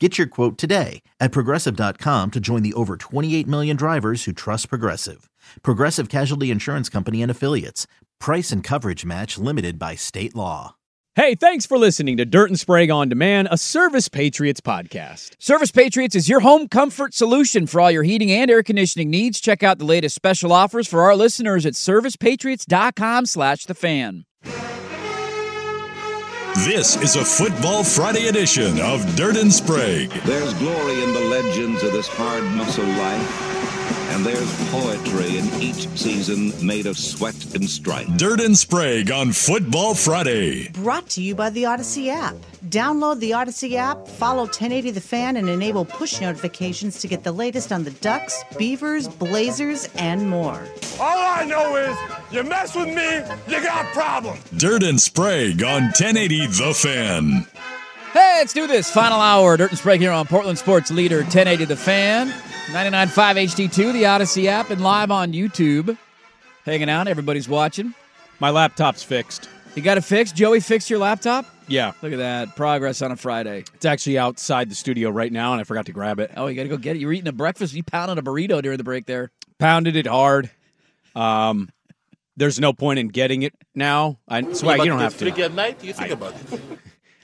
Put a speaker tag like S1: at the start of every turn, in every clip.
S1: Get your quote today at progressive.com to join the over 28 million drivers who trust Progressive. Progressive Casualty Insurance Company and Affiliates. Price and coverage match limited by state law.
S2: Hey, thanks for listening to Dirt and Sprague on Demand, a Service Patriots podcast.
S3: Service Patriots is your home comfort solution for all your heating and air conditioning needs. Check out the latest special offers for our listeners at servicepatriots.com slash the fan.
S4: This is a Football Friday edition of Dirt and Sprague.
S5: There's glory in the legends of this hard muscle life, and there's poetry in each season made of sweat and strife.
S4: Dirt and Sprague on Football Friday.
S6: Brought to you by the Audacy app. Download the Audacy app, follow 1080 The Fan, and enable push notifications to get the latest on the Ducks, Beavers, Blazers, and more.
S7: All I know is you mess with me, you got problems.
S4: Dirt and Sprague on 1080 The Fan.
S3: Hey, let's do this. Final hour. Dirt and Sprague here on Portland Sports Leader 1080 The Fan, 99.5 HD2, the Audacy app, and live on YouTube. Hanging out. Everybody's watching.
S2: My laptop's fixed.
S3: You got it fixed? Joey fixed your laptop?
S2: Yeah,
S3: Look at that. Progress on a Friday.
S2: it's actually outside the studio right now, and I forgot to grab it.
S3: Oh, you got to go get it. You were eating a breakfast. You pounded a burrito during the break there.
S2: Pounded it hard. Um, there's no point in getting it now. I swag, you don't have to.
S8: at night. You think about it.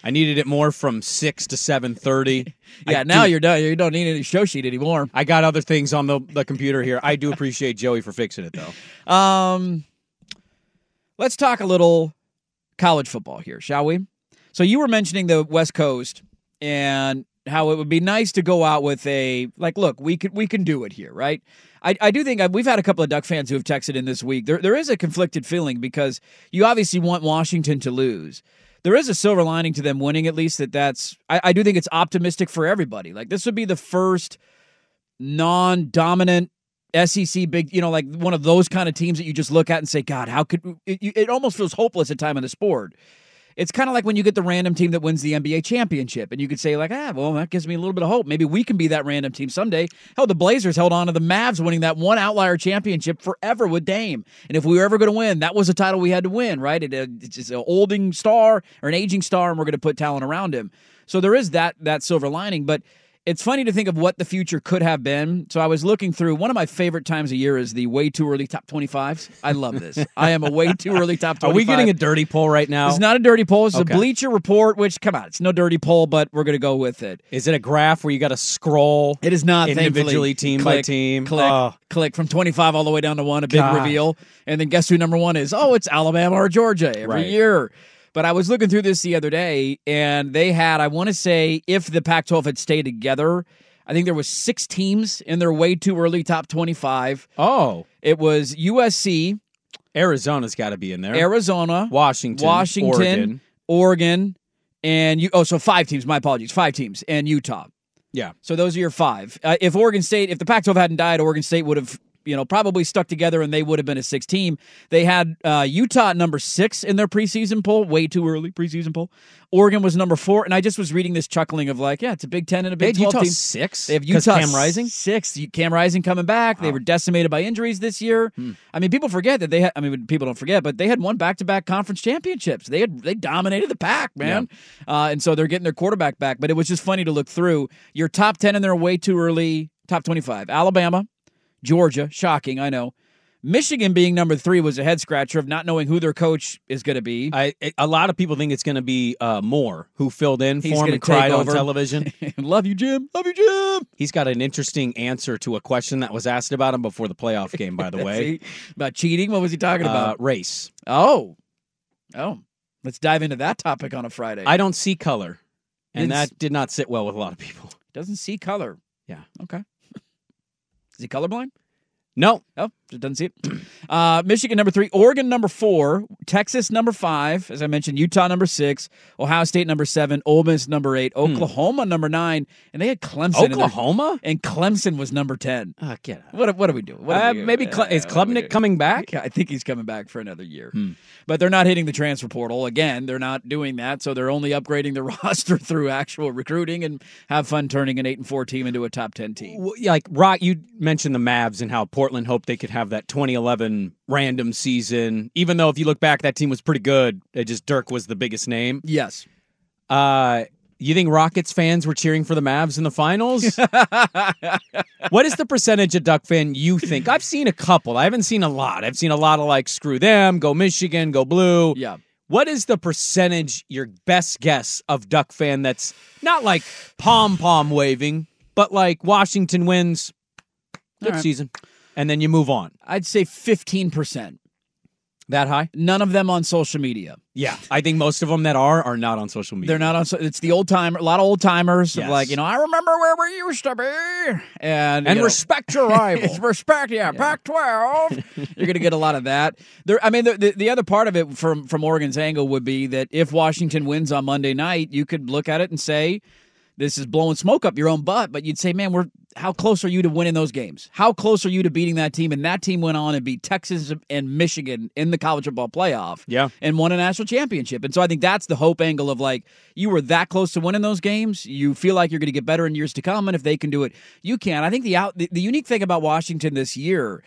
S2: I needed it more from six to seven thirty.
S3: Yeah, now you're done. You don't need any show sheet anymore.
S2: I got other things on the, the computer here. I do appreciate Joey for fixing it though.
S3: Um, let's talk a little college football here, shall we? So you were mentioning the West Coast and how it would be nice to go out with a like, look, we could we can do it here, right? I, I do think I, we've had a couple of Duck fans who have texted in this week. There there is a conflicted feeling because you obviously want Washington to lose. There is a silver lining to them winning, at least that that's. I, I do think it's optimistic for everybody. Like this would be the first non-dominant SEC big, you know, like one of those kind of teams that you just look at and say, God, how could it, it almost feels hopeless at time in the sport. It's kind of like when you get the random team that wins the NBA championship, and you could say like, ah, well, that gives me a little bit of hope. Maybe we can be that random team someday. Hell, the Blazers held on to the Mavs winning that one outlier championship forever with Dame, and if we were ever going to win, that was a title we had to win, right? It, it's just an olding star or an aging star, and we're going to put talent around him. So there is that that silver lining, but it's funny to think of what the future could have been. So I was looking through one of my favorite times of year is the way too early top 25s. I love this. I am a way too early top 25.
S2: Are we getting a dirty poll right now?
S3: It's not a dirty poll. It's
S2: Okay.
S3: a Bleacher Report, which, come on, it's no dirty poll, but we're going to go with it.
S2: Is it a graph where you got to scroll?
S3: It is not
S2: individually, team by team.
S3: Click,
S2: Oh.
S3: click from 25 all the way down to one, a big
S2: God.
S3: reveal. And then guess who number one is? Oh, it's Alabama or Georgia every
S2: Right.
S3: year. But I was looking through this the other day, and they had, I want to say, if the Pac 12 had stayed together, I think there was six teams in their way too early top 25.
S2: Oh,
S3: It was USC,
S2: Arizona's got to be in there.
S3: Arizona,
S2: Washington,
S3: Washington,
S2: Oregon.
S3: Oregon, and you. Oh, so five teams. My apologies. Five teams and Utah.
S2: Yeah.
S3: So those are your five. Uh, if Oregon State, if the Pac-12 hadn't died, Oregon State would have, you know, probably stuck together and they would have been a six team. They had uh, Utah number six in their preseason poll, way too early preseason poll. Oregon was number four, and I just was reading this chuckling of like, yeah, it's a Big Ten and a
S2: They
S3: Big
S2: had
S3: Twelve
S2: Utah
S3: team.
S2: six.
S3: They have Utah
S2: Cam Rising.
S3: six. Cam Rising coming back. They were decimated by injuries this year.
S2: Hmm.
S3: I mean, people forget that they had. I mean, people don't forget, but they had won back to back conference championships. They had they dominated the pack, man. Uh, and so they're getting their quarterback back. But it was just funny to look through your top ten, and they're way too early. Top twenty five: Alabama, Georgia, shocking, I know. Michigan being number three was a head scratcher of not knowing who their coach is going to be.
S2: I, a lot of people think it's going to be uh, Moore who filled in
S3: He's
S2: for him and cried
S3: take
S2: on
S3: over.
S2: television.
S3: Love you, Jim. Love you, Jim.
S2: He's got an interesting answer to a question that was asked about him before the playoff game. By the way,
S3: See? about cheating. What was he talking
S2: uh,
S3: about?
S2: race.
S3: Oh, oh. Let's dive into that topic on a Friday.
S2: I don't see color, and
S3: It's-
S2: that did not sit well with a lot of people.
S3: Doesn't see color.
S2: Yeah.
S3: Okay. Is he colorblind?
S2: No,
S3: Oh, doesn't see it. Uh, Michigan number three, Oregon number four, Texas number five, as I mentioned, Utah number six, Ohio State number seven, Ole Miss number eight, Oklahoma number nine, and they had Clemson.
S2: Oklahoma.
S3: and Clemson was number ten.
S2: Uh, get out.
S3: What what are we doing? What are
S2: Uh,
S3: we-
S2: maybe Cle- is
S3: uh, we
S2: Klubnik coming back?
S3: Yeah, I think he's coming back for another year.
S2: Hmm.
S3: But they're not hitting the transfer portal again. They're not doing that, so they're only upgrading the roster through actual recruiting and have fun turning an eight and four team into a top ten team.
S2: W- yeah, Like Rock, you mentioned the Mavs and how Portland hoped they could have that 2011 random season. Even though if you look back, that team was pretty good. It just Dirk was the biggest name.
S3: Yes.
S2: Uh, you think Rockets fans were cheering for the Mavs in the finals? what is the percentage of Duck fan you think? I've seen a couple. I haven't seen a lot. I've seen a lot of like screw them, go Michigan, go blue.
S3: Yeah.
S2: What is the percentage, your best guess of Duck fan that's not like pom pom waving, but like Washington wins, good
S3: right.
S2: season, and then you move on?
S3: I'd say fifteen percent.
S2: That high?
S3: None of them on social media.
S2: Yeah, I think most of them that are are not on social media.
S3: They're not on. so- It's the old timer. A lot of old timers.
S2: Yes.
S3: Of like you know, I remember where we used to be, and
S2: and
S3: you know,
S2: respect your rival.
S3: It's respect, yeah. Pac-12. You're going to get a lot of that. There, I mean, the, the the other part of it from from Oregon's angle would be that if Washington wins on Monday night, you could look at it and say, "This is blowing smoke up your own butt." But you'd say, "Man, we're how close are you to winning those games? How close are you to beating that team?" And that team went on and beat Texas and Michigan in the college football playoff,
S2: Yeah.
S3: and won a national championship. And so I think that's the hope angle of like you were that close to winning those games. You feel like you're going to get better in years to come, and if they can do it, you can. I think the out the, the unique thing about Washington this year.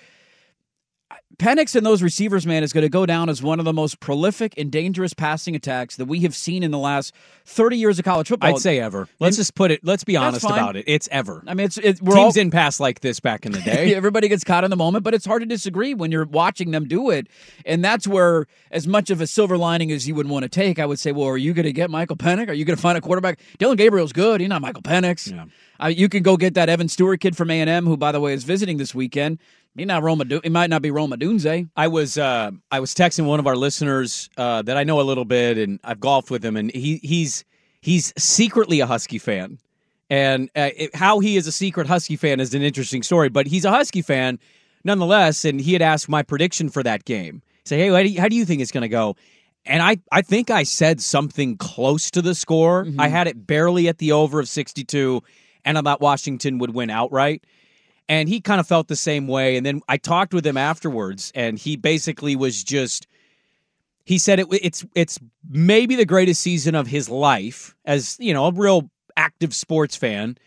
S3: Penix and those receivers, man, is going to go down as one of the most prolific and dangerous passing attacks that we have seen in the last 30 years of college football.
S2: I'd say ever. Let's just put it. Let's be honest
S3: fine.
S2: about it. It's ever.
S3: I mean, it's, we're
S2: Teams
S3: all,
S2: didn't pass like this back in the day.
S3: Everybody gets caught in the moment, but it's hard to disagree when you're watching them do it. And that's where, as much of a silver lining as you would want to take, I would say, well, are you going to get Michael Penix? Are you going to find a quarterback? Dillon Gabriel's good. He's not Michael Penix.
S2: Yeah.
S3: Uh, you can go get that Evan Stewart kid from A and M, who, by the way, is visiting this weekend. He not Roma. Du- He might not be Rome Odunze.
S2: I was uh, I was texting one of our listeners uh, that I know a little bit, and I've golfed with him, and he he's he's secretly a Husky fan, and uh, it, how he is a secret Husky fan is an interesting story. But he's a Husky fan nonetheless, and he had asked my prediction for that game. Say, hey, how do you, how do you think it's going to go? And I I think I said something close to the score. I had it barely at the over of sixty two, and I thought Washington would win outright and he kind of felt the same way and then i talked with him afterwards and he basically was just he said it it's it's maybe the greatest season of his life as you know a real active sports fan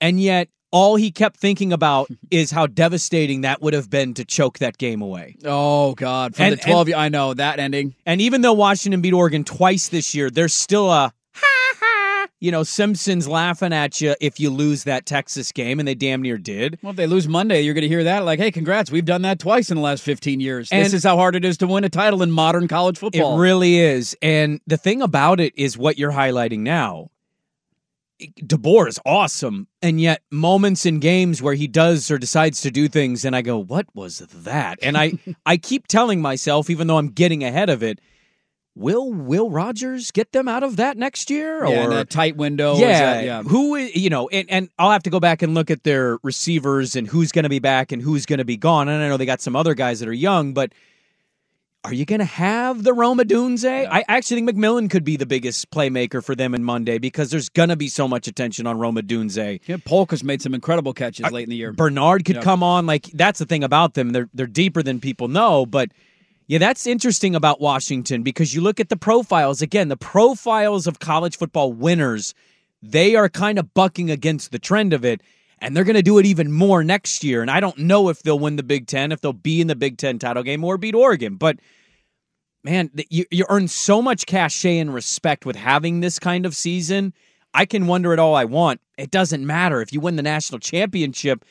S2: and yet all he kept thinking about is how devastating that would have been to choke that game away
S3: Oh God! From
S2: And-
S3: the twelve, I know that ending.
S2: and even though washington beat oregon twice this year there's still a you know simpsons laughing at you if you lose that texas game and they damn near did
S3: Well, if they lose Monday, you're going to hear that like, "Hey, congrats! We've done that twice in the last 15 years. this is how hard it is to win a title in modern college football."
S2: It really is. And the thing about it is what you're highlighting now. DeBoer is awesome. And yet moments in games where he does or decides to do things and I go, "What was that?" And I I keep telling myself even though I'm getting ahead of it, will Will Rogers get them out of that next year
S3: yeah,
S2: or
S3: that tight window. is
S2: yeah,
S3: that- yeah.
S2: who you know, and, and I'll have to go back and look at their receivers and who's going to be back and who's going to be gone. And I know they got some other guys that are young, but are you going to have the Rome Odunze? I actually think McMillan could be the biggest playmaker for them in Monday because there's going to be so much attention on Rome Odunze.
S3: Yeah, Polk has made some incredible catches uh, late in the year.
S2: Bernard could come on. Like that's the thing about them; they're they're deeper than people know. But yeah, that's interesting about Washington because you look at the profiles again. The profiles of college football winners, they are kind of bucking against the trend of it, and they're going to do it even more next year. And I don't know if they'll win the Big Ten, if they'll be in the Big Ten title game or beat Oregon, but. Man, you, you earn so much cachet and respect with having this kind of season. I can wonder it all I want. It doesn't matter if you win the national championship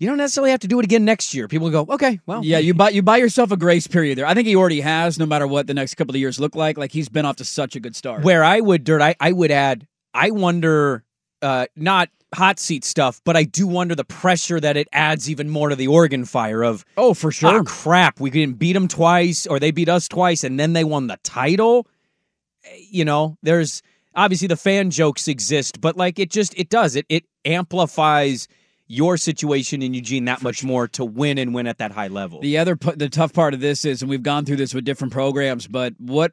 S2: you don't necessarily have to do it again next year. People go, okay, well,
S3: Yeah, you buy you buy yourself a grace period there. I think he already has, no matter what the next couple of years look like. Like he's been off to such a good start.
S2: Where I would dirt, I, I would add. I wonder, uh, not hot seat stuff, but I do wonder the pressure that it adds even more to the Oregon fire of
S3: oh, for sure.
S2: ah, crap, we didn't beat them twice, or they beat us twice, and then they won the title. Eh, You know, there's obviously the fan jokes exist, but like it just it does it it amplifies your situation in Eugene that much more to win and win at that high level.
S3: The other the tough part of this is, and we've gone through this with different programs, but what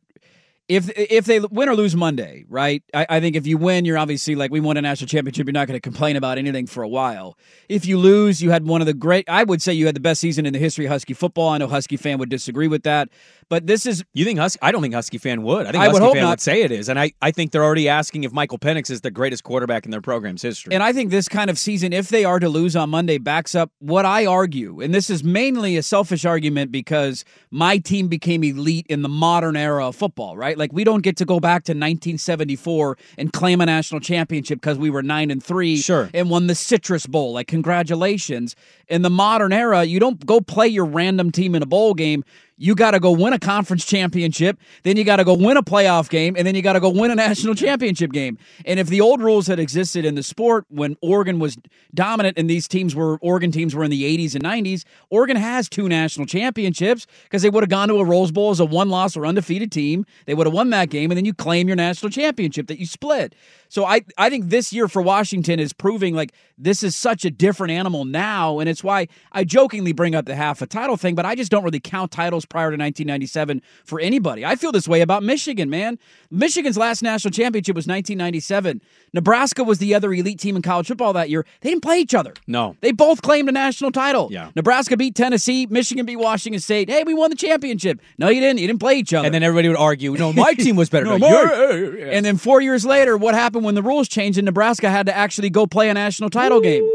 S3: if if they win or lose Monday, right? I, I think if you win, you're obviously like we won a national championship. You're not going to complain about anything for a while. If you lose, you had one of the great. I would say you had the best season in the history of Husky football. I know Husky fan would disagree with that, but this is
S2: You think Husky? I don't think Husky fan would. I think
S3: I would
S2: Husky
S3: hope
S2: fan
S3: not.
S2: would say it is, and I, I think they're already asking if Michael Penix is the greatest quarterback in their program's history.
S3: And I think this kind of season, if they are to lose on Monday, backs up what I argue. And this is mainly a selfish argument because my team became elite in the modern era of football, right? Like we don't get to go back to 1974 and claim a national championship because we were nine and three
S2: Sure.
S3: and won the Citrus Bowl. Like, congratulations. In the modern era, you don't go play your random team in a bowl game. You got to go win a conference championship, then you got to go win a playoff game, and then you got to go win a national championship game. And if the old rules had existed in the sport when Oregon was dominant and these teams were Oregon teams were in the 80s and 90s, Oregon has two national championships because they would have gone to a Rose Bowl as a one-loss or undefeated team. They would have won that game, and then you claim your national championship that you split. So I I think this year for Washington is proving like this is such a different animal now, and it's why I jokingly bring up the half a title thing, but I just don't really count titles prior to 1997 for anybody. I feel this way about Michigan, man. Michigan's last national championship was 1997. Nebraska was the other elite team in college football that year. They didn't play each other.
S2: no,
S3: They both claimed a national title.
S2: Yeah.
S3: Nebraska beat Tennessee. Michigan beat Washington State. Hey, we won the championship. No, you didn't. You didn't play each other.
S2: and then everybody would argue, no, my team was better.
S3: No,
S2: No,
S3: And then four years later, what happened when the rules changed and Nebraska had to actually go play a national title game?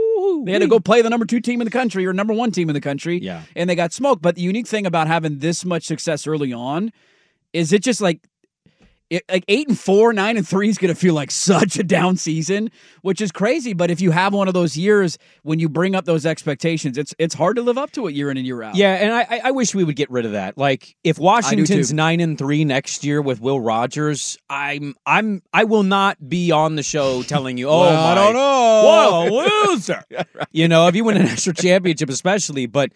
S3: They had to go play the number two team in the country or number one team in the country.
S2: Yeah.
S3: And they got smoked. But the unique thing about having this much success early on is it just like it, like eight and four, nine and three is going to feel like such a down season, which is crazy. But if you have one of those years when you bring up those expectations, it's it's hard to live up to it year in and year out.
S2: Yeah, and I, I- wish we would get rid of that. Like, if Washington's nine and three next year with Will Rogers, I'm I'm I will not be on the show telling you, oh,
S3: Well, I don't know.
S2: what a loser. You know, if you win a national championship, especially. But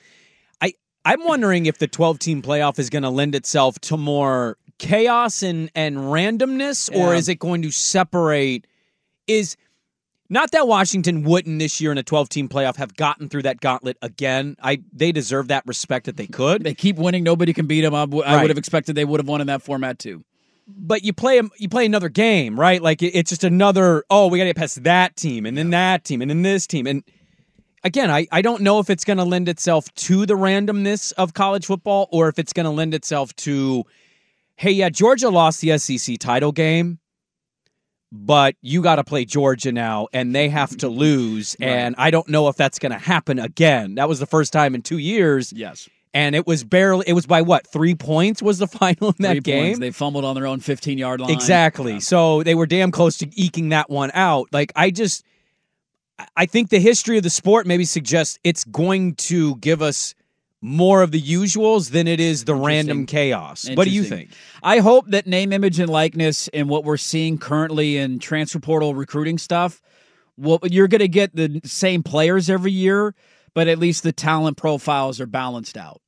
S2: I I'm wondering if the 12 team playoff is going to lend itself to more chaos and and randomness, or is it going to separate? Is not that Washington wouldn't this year in a 12 team playoff have gotten through that gauntlet again. I they deserve that respect that they could.
S3: They keep winning. Nobody can beat them. I, w- I
S2: Right.
S3: would have expected they would have won in that format too.
S2: but you play you play another game, right? Like it- it's just another. Oh, we got to get past that team, and then that team, and then this team, and again, I I don't know if it's going to lend itself to the randomness of college football, or if it's going to lend itself to, hey, yeah, Georgia lost the SEC title game. But you got to play Georgia now, and they have to lose. And I don't know if that's going to happen again. That was the first time in two years,
S3: Yes.
S2: and it was barely. It was by what three points was the final in that
S3: Three
S2: game.
S3: points. They fumbled on their own 15 yard line.
S2: Exactly. So they were damn close to eking that one out. Like I just I think the history of the sport maybe suggests it's going to give us more of the usuals than it is the random chaos. What do you think?
S3: I hope that name, image, and likeness and what we're seeing currently in transfer portal recruiting stuff, well, you're going to get the same players every year, but at least the talent profiles are balanced out.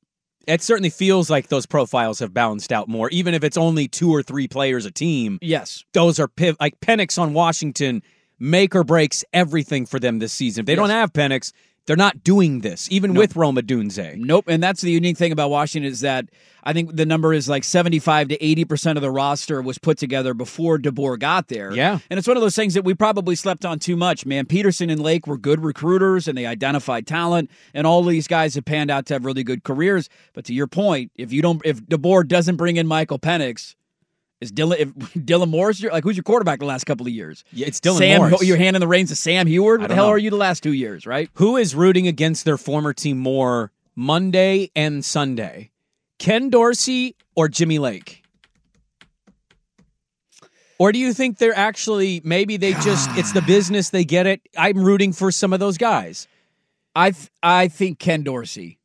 S2: It certainly feels like those profiles have balanced out more, even if it's only two or three players a team.
S3: Yes.
S2: Those are piv- like Penix on Washington make or breaks everything for them this season. If they don't have Penix, they're not doing this, even with Rome Odunze.
S3: Nope. And that's the unique thing about Washington is that I think the number is like 75 to 80% of the roster was put together before DeBoer got there.
S2: Yeah.
S3: And it's one of those things that we probably slept on too much, man. Petersen and Lake were good recruiters and they identified talent, and all these guys have panned out to have really good careers. But to your point, if you don't, if DeBoer doesn't bring in Michael Penix, is Dylan, if Dylan Morris, your- like who's your quarterback the last couple of years?
S2: Yeah, it's Dylan
S3: Sam,
S2: Morris.
S3: You're handing the reins to Sam Huard. What the hell
S2: know.
S3: are you the last two years, right?
S2: Who is rooting against their former team more Monday and Sunday? Ken Dorsey or Jimmy Lake? Or do you think they're actually maybe they just it's the business they get it? I'm rooting for some of those guys.
S3: I th- I think Ken Dorsey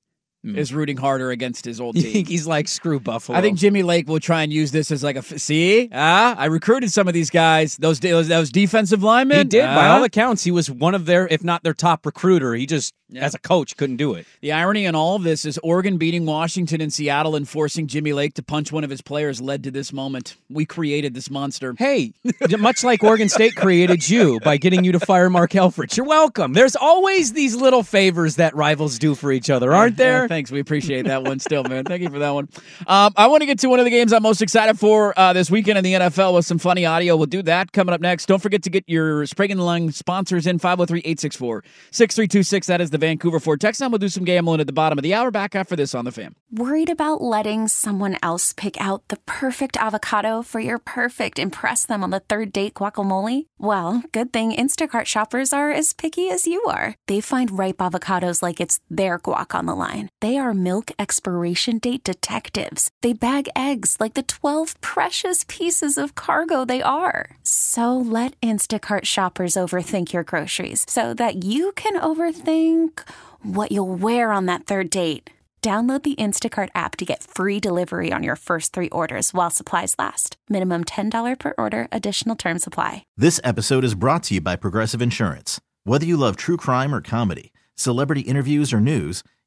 S3: is rooting harder against his old
S2: You
S3: team.
S2: think he's like screw Buffalo?
S3: I think Jimmy Lake will try and use this as like a see ah I recruited some of these guys those those, those defensive linemen
S2: he did. By
S3: ah.
S2: all accounts, he was one of their, if not their top recruiter. He just, as a coach, couldn't do it.
S3: The irony in all of this is Oregon beating Washington and Seattle and forcing Jimmy Lake to punch one of his players led to this moment. We created this monster.
S2: Hey, much like Oregon State created you by getting you to fire Mark Helfrich, you're welcome. There's always these little favors that rivals do for each other, aren't there?
S3: Thanks. We appreciate that one still, man. Thank you for that one. Um, I want to get to one of the games I'm most excited for uh, this weekend in the NFL with some funny audio. We'll do that coming up next. Don't forget to get your Sprague Lung sponsors in 503 864 6326. That is the Vancouver Ford text line. We'll do some gambling at the bottom of the hour. Back after this on the Fan.
S9: Worried about letting someone else pick out the perfect avocado for your perfect impress them on the third date guacamole? Well, good thing Instacart shoppers are as picky as you are. They find ripe avocados like it's their guac on the line. They are milk expiration date detectives. They bag eggs like the 12 precious pieces of cargo they are. So let Instacart shoppers overthink your groceries so that you can overthink what you'll wear on that third date. Download the Instacart app to get free delivery on your first three orders while supplies last. Minimum $10 per order, additional term supply.
S1: This episode is brought to you by Progressive Insurance. Whether you love true crime or comedy, celebrity interviews or news,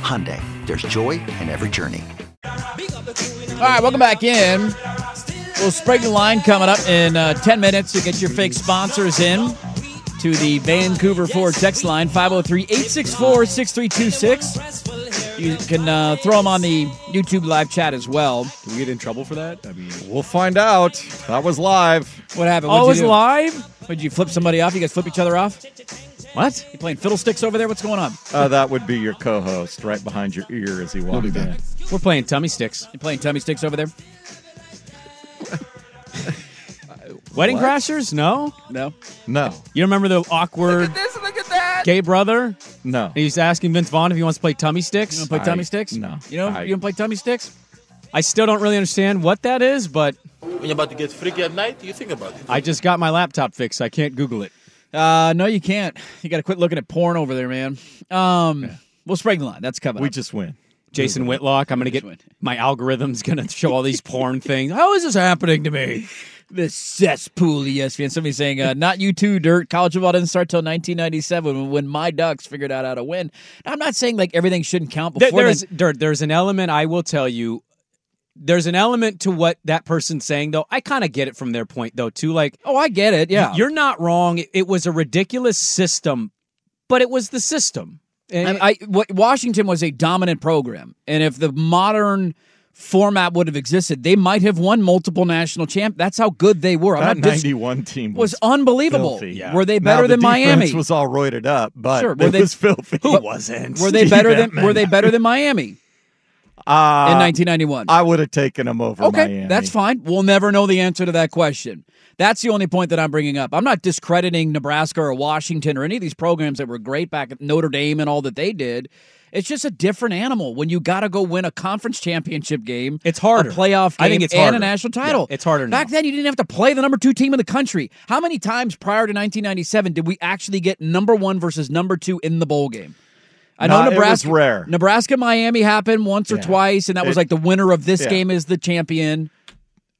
S8: Hyundai, there's joy in every journey.
S3: All right, welcome back in. We'll spring the line coming up in uh, 10 minutes to get your fake sponsors in to the Vancouver Ford text line 503 864 6326. You can uh, throw them on the YouTube live chat as well.
S2: Do we get in trouble for that? I mean,
S10: We'll find out. That was live.
S3: What happened?
S2: oh,
S3: What'd
S2: it was
S3: do?
S2: live?
S3: Would you flip somebody off? You guys flip each other off?
S2: What?
S3: You playing fiddlesticks over there? What's going on?
S10: Uh, that would be your co-host right behind your ear as he walked in.
S2: We're playing tummy sticks.
S3: You playing tummy sticks over there?
S2: Wedding crashers? No.
S3: No.
S10: No,
S2: You remember the awkward gay brother?
S10: no.
S2: He's asking Vince Vaughn if he wants to play tummy sticks.
S3: You want to play
S10: I-
S3: tummy sticks?
S10: no.
S3: You know,
S10: I-
S3: you want to play tummy sticks?
S2: I still don't really understand what that is, but
S11: When you're about to get freaky at night, you think about it.
S2: I just got my laptop fixed. I can't Google it.
S3: Uh, no, you can't. You got to quit looking at porn over there, man. Um, we'll spring the line. That's coming.
S10: We
S3: up.
S10: just win.
S2: Jason Whitlock. I'm gonna get
S3: Just went.
S2: my algorithm's gonna show all these porn things. How is this happening to me?
S3: the cesspool of ESPN. Somebody saying, uh, "Not you too, Dirt." College football didn't start till 1997 when my Ducks figured out how to win. Now, I'm not saying like everything shouldn't count
S2: There-
S3: before
S2: there's
S3: then.
S2: Dirt. There's an element I will tell you. There's an element to what that person's saying, though. I kind of get it from their point, though, too. Like,
S3: Oh, I get it. Yeah,
S2: you're not wrong. It, it was a ridiculous system, but it was the system. And
S3: I, I what, Washington was a dominant program, and if the modern format would have existed, they might have won multiple national champ. That's how good they were. I'm
S10: That
S3: not dis-
S10: 91 team
S3: was
S10: was,
S3: unbelievable.
S10: filthy.
S2: Yeah.
S3: Were they
S10: Now,
S3: better
S10: the
S3: than
S10: defense
S3: Miami?
S10: was all roided up, but
S3: Sure, were
S10: it
S3: they-
S10: was filthy.
S2: who wasn't?
S3: were they
S10: Steve
S3: better than
S10: Emtman.
S3: Were they better than Miami
S10: Uh,
S3: in 1991?
S10: I would have taken them over
S3: Okay,
S10: Miami.
S3: that's fine. We'll never know the answer to that question. That's the only point that I'm bringing up. I'm not discrediting Nebraska or Washington or any of these programs that were great back at Notre Dame and all that they did. It's just a different animal when you got to go win a conference championship game.
S2: It's harder.
S3: A playoff game
S2: I think it's
S3: and
S2: harder.
S3: a national title.
S2: Yeah, it's harder
S3: Back then, you didn't have to play the number two team in the country. How many times prior to 1997 did we actually get number one versus number two in the bowl game? I know
S10: Nah, it was
S3: Nebraska.
S10: rare.
S3: Nebraska Miami happened once or
S10: Yeah.
S3: twice, and that was
S10: It-
S3: like the winner of this
S10: yeah.
S3: game is the champion.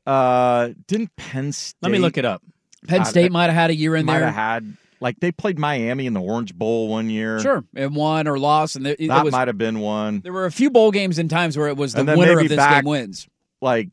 S10: Uh, didn't Penn State?
S2: Let me look it up.
S3: Penn
S10: Uh,
S3: State might have had a year in
S10: Might
S3: there.
S10: have had like they played Miami in the Orange Bowl one year.
S3: Sure, and won or lost, and there,
S10: that
S3: was,
S10: might have been one.
S3: there were a few bowl games and times where it was the winner of this
S10: back-
S3: game wins.
S10: like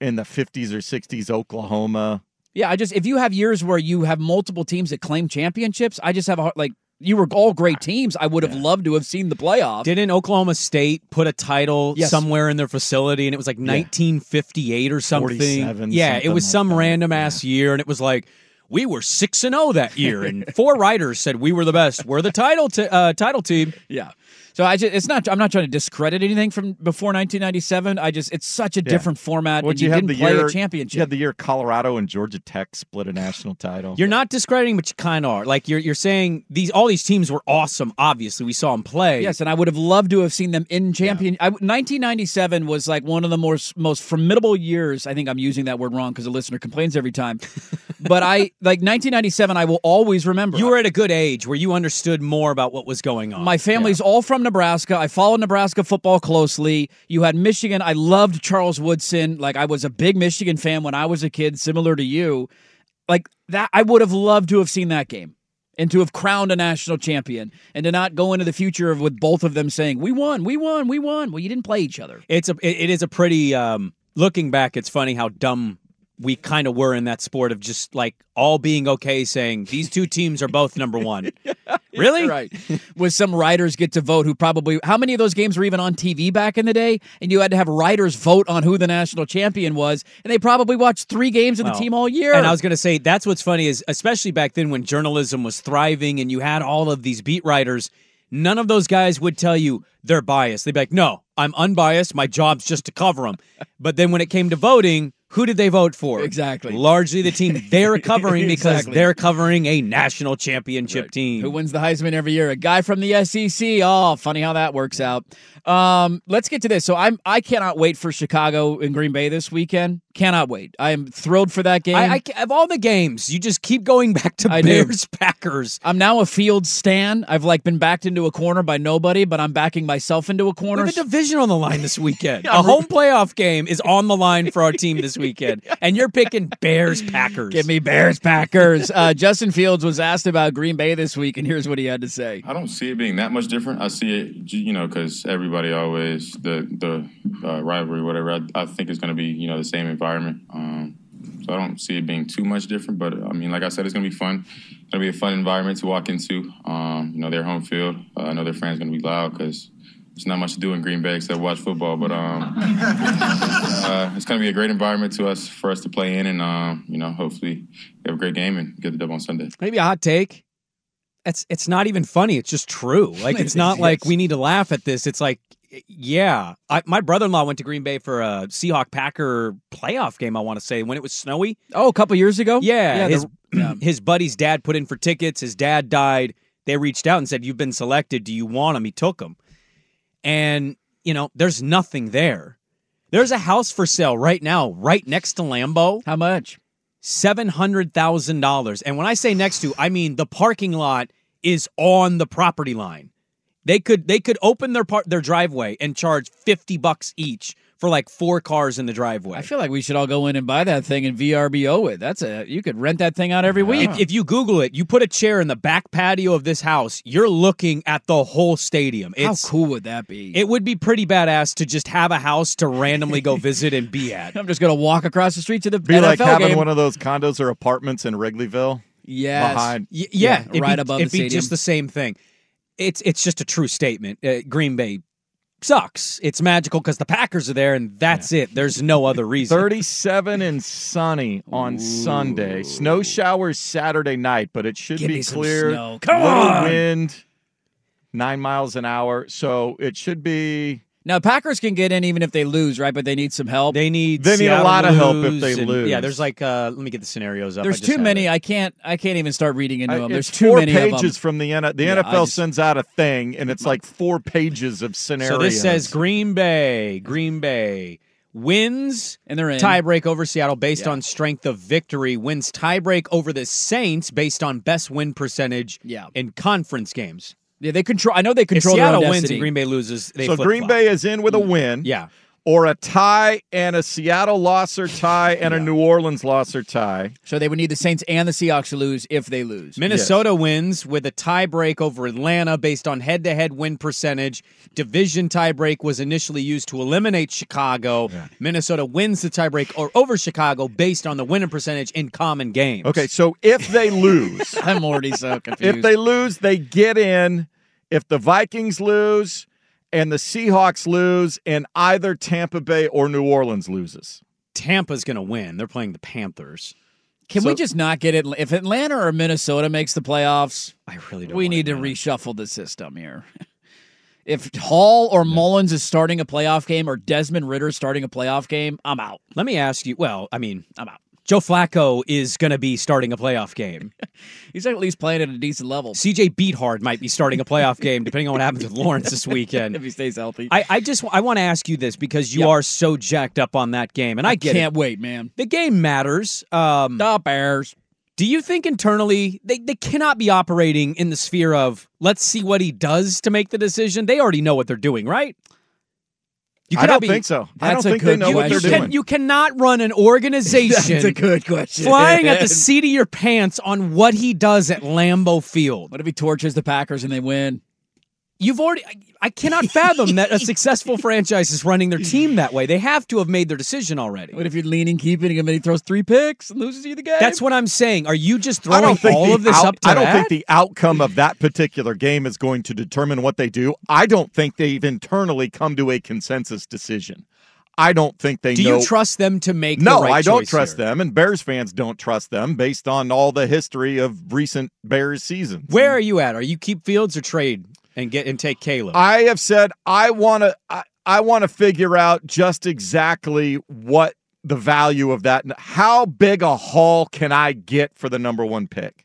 S10: in the 50s or 60s Oklahoma.
S3: Yeah, I just if you have years where you have multiple teams that claim championships, I just have a hard- like you were all great teams. I would have loved to have seen the playoff.
S2: Didn't Oklahoma State put a title
S3: Yes.
S2: somewhere in their facility and it was like 1958 or something?
S10: 47,
S2: yeah, it was
S10: like
S2: some
S10: that.
S2: random ass year and it was like we were 6 and 0 that year and four writers said we were the best. We're the title t- uh, title team.
S3: Yeah. So I just it's not I'm not trying to discredit anything from before 1997. I just it's such a different format
S10: Well,
S3: you,
S10: have
S3: didn't
S10: the
S3: play
S10: year,
S3: a championship.
S10: You had the year Colorado and Georgia Tech split a national title.
S2: You're not discrediting but you kind of are. Like you're you're saying these all these teams were awesome. Obviously, we saw them play.
S3: Yes, and I would have loved to have seen them in champion. I, 1997 was like one of the most most formidable years. I think I'm using that word wrong because the listener complains every time. but I like 1997. I will always remember.
S2: You were at a good age where you understood more about what was going on.
S3: My family's all from Nebraska. I followed Nebraska football closely. You had Michigan. I loved Charles Woodson. Like I was a big Michigan fan when I was a kid, similar to you. Like that I would have loved to have seen that game and to have crowned a national champion and to not go into the future with both of them saying, "We won, we won, we won." Well, you didn't play each other.
S2: It's a it, it is a pretty um looking back it's funny how dumb we kind of were in that sport of just like all being okay saying these two teams are both number 1. really?
S3: right. With some writers get to vote who probably how many of those games were even on TV back in the day and you had to have writers vote on who the national champion was and they probably watched 3 games of the team all year.
S2: And I was going to say that's what's funny is especially back then when journalism was thriving and you had all of these beat writers, none of those guys would tell you they're biased. They'd be like, "No, I'm unbiased. My job's just to cover them." but then when it came to voting, who did they vote for?
S3: Exactly.
S2: Largely the team they're covering because
S3: Exactly.
S2: they're covering a national championship team.
S3: Who wins the Heisman every year? A guy from the SEC. Oh, funny how that works out. Um, let's get to this. So I'm I cannot wait for Chicago and Green Bay this weekend. Cannot wait. I am thrilled for that game.
S2: I, I, of all the games, you just keep going back to
S3: I do.
S2: Bears Packers.
S3: I'm now a field stan. I've like been backed into a corner by nobody, but I'm backing myself into a
S2: We
S3: corner.
S2: have a division on the line this weekend. a home playoff game is on the line for our team this weekend, and you're picking Bears Packers.
S3: Give me Bears Packers. Uh, Justin Fields was asked about Green Bay this week, and here's what he had to say.
S12: I don't see it being that much different. I see it, you know, because everybody always the the uh, rivalry, whatever. I, I think it's going to be, you know, the same environment. Um, so I don't see it being too much different. But I mean, like I said, it's going to be fun. It's going to be a fun environment to walk into. Um, you know, their home field. Uh, I know their fans going to be loud because. There's not much to do in Green Bay except watch football, but um, uh, it's going to be a great environment to us for us to play in, and um, you know, hopefully, we have a great game and get the dub on Sunday.
S2: Maybe a hot take. It's it's not even funny. It's just true. Like it's not like we need to laugh at this. It's like, yeah. I, my brother in law went to Green Bay for a Seahawk Packer playoff game. I want to say when it was snowy.
S3: Oh, a couple years ago.
S2: Yeah,
S3: Yeah,
S2: his
S3: the-
S2: his buddy's dad put in for tickets. His dad died. They reached out and said, "You've been selected. Do you want him?" He took him, and you know, there's nothing there. There's a house for sale right now, right next to Lambeau.
S3: How much?
S2: Seven hundred thousand dollars. And when I say next to, I mean the parking lot is on the property line. They could they could open their part their driveway and charge fifty bucks each for like four cars in the driveway.
S3: I feel like we should all go in and buy that thing and VRBO it. That's a you could rent that thing out every week.
S2: If, if you Google it, you put a chair in the back patio of this house, you're looking at the whole stadium.
S3: How
S2: It's,
S3: cool would that be?
S2: It would be pretty badass to just have a house to randomly go visit and be at.
S3: I'm just gonna walk across the street to the
S10: Be
S3: NFL
S10: like having
S3: game.
S10: one of those condos or apartments in Wrigleyville.
S3: Yes.
S10: Behind.
S2: Y- yeah, it'd
S3: right
S2: be,
S3: above
S2: it'd
S3: the
S2: be
S3: stadium.
S2: just the same thing. It's it's just a true statement. Uh, Green Bay sucks. It's magical because the Packers are there, and that's it. There's no other reason.
S10: 37 and sunny on Sunday. Snow showers Saturday night, but it should
S3: Give
S10: be clear.
S3: snow. Come
S10: Little
S3: on.
S10: wind, nine miles an hour. So it should be.
S3: Now Packers can get in even if they lose, right? But they need some help.
S2: They need
S10: They need a lot of help if they
S2: and-
S10: lose.
S2: Yeah, there's like uh, let me get the scenarios up.
S3: There's too many.
S2: it.
S3: I can't. I can't even start reading into
S10: I-
S3: them. There's
S10: it's
S3: too
S10: four
S3: many of
S10: pages
S3: them.
S10: from the N- the
S3: Yeah,
S10: NFL
S3: just-
S10: sends out a thing, and it's like four pages of scenarios.
S2: So this says Green Bay, Green Bay wins
S3: and they're in.
S2: tiebreak over Seattle based
S3: Yeah.
S2: on strength of victory. Wins tiebreak over the Saints based on best win percentage.
S3: Yeah.
S2: in conference games.
S3: Yeah, they control. I know they
S2: If
S3: control their
S2: Seattle
S3: own
S2: wins
S3: destiny.
S2: and Green Bay loses, they
S10: so
S2: flip-flop.
S10: Green Bay is in with a mm, win.
S2: Yeah,
S10: or a tie and a Seattle loss or tie and a New Orleans loss or tie.
S3: So they would need the Saints and the Seahawks to lose if they lose.
S2: Minnesota wins with a tiebreak over Atlanta based on head to head win percentage. Division tiebreak was initially used to eliminate Chicago. Minnesota wins the tiebreak or over Chicago based on the winning percentage in common games.
S10: Okay, so if they lose,
S3: I'm already so confused.
S10: if they lose, they get in. If the Vikings lose and the Seahawks lose, and either Tampa Bay or New Orleans loses.
S2: Tampa's going to win. They're playing the Panthers.
S3: Can
S10: So-
S3: we just not get it? If Atlanta or Minnesota makes the playoffs,
S2: I really don't
S3: we need to reshuffle the system here. If Hall or Mullens is starting a playoff game or Desmond Ridder starting a playoff game, I'm out.
S2: Let me ask you. Well, I mean,
S3: I'm out.
S2: Joe Flacco is going to be starting a playoff game.
S3: He's at least playing at a decent level
S2: CJ Beathard might be starting a playoff game, depending on what happens with Lawrence this weekend.
S3: if he stays healthy.
S2: I, I just I want to ask you this because you
S3: Yep.
S2: are so jacked up on that game, and I, get
S3: can't
S2: it.
S3: wait, man.
S2: The game matters. Um,
S3: The Bears.
S2: do you think internally they, they cannot be operating in the sphere of let's see what he does to make the decision? They already know what they're doing, right? You
S10: I
S2: cannot
S10: don't
S2: be,
S10: think so. I
S3: That's
S10: don't
S3: a
S10: think they
S3: good
S10: know what they're
S3: question.
S2: can, you cannot run an organization
S3: That's a good question.
S2: flying at the seat of your pants on what he does at Lambeau Field.
S3: What if he torches the Packers and they win?
S2: You've already. I, I cannot fathom that a successful franchise is running their team that way. They have to have made their decision already.
S3: What if you're leaning, keeping him, and he throws three picks and loses you the game?
S2: That's what I'm saying. Are you just throwing all
S10: the
S2: of this
S10: out-
S2: up to
S10: I don't
S2: that?
S10: think the outcome of that particular game is going to determine what they do. I don't think they've internally come to a consensus decision. I don't think they
S2: Do
S10: know.
S2: you trust them to make
S10: no,
S2: the right
S10: I don't trust
S2: here?
S10: them, and Bears fans don't trust them based on all the history of recent Bears seasons.
S2: Where are you at? Are you keep Fields or trade and get and take Caleb?
S10: I have said I want to. I, I want to figure out just exactly what the value of that. How big a haul can I get for the number one pick?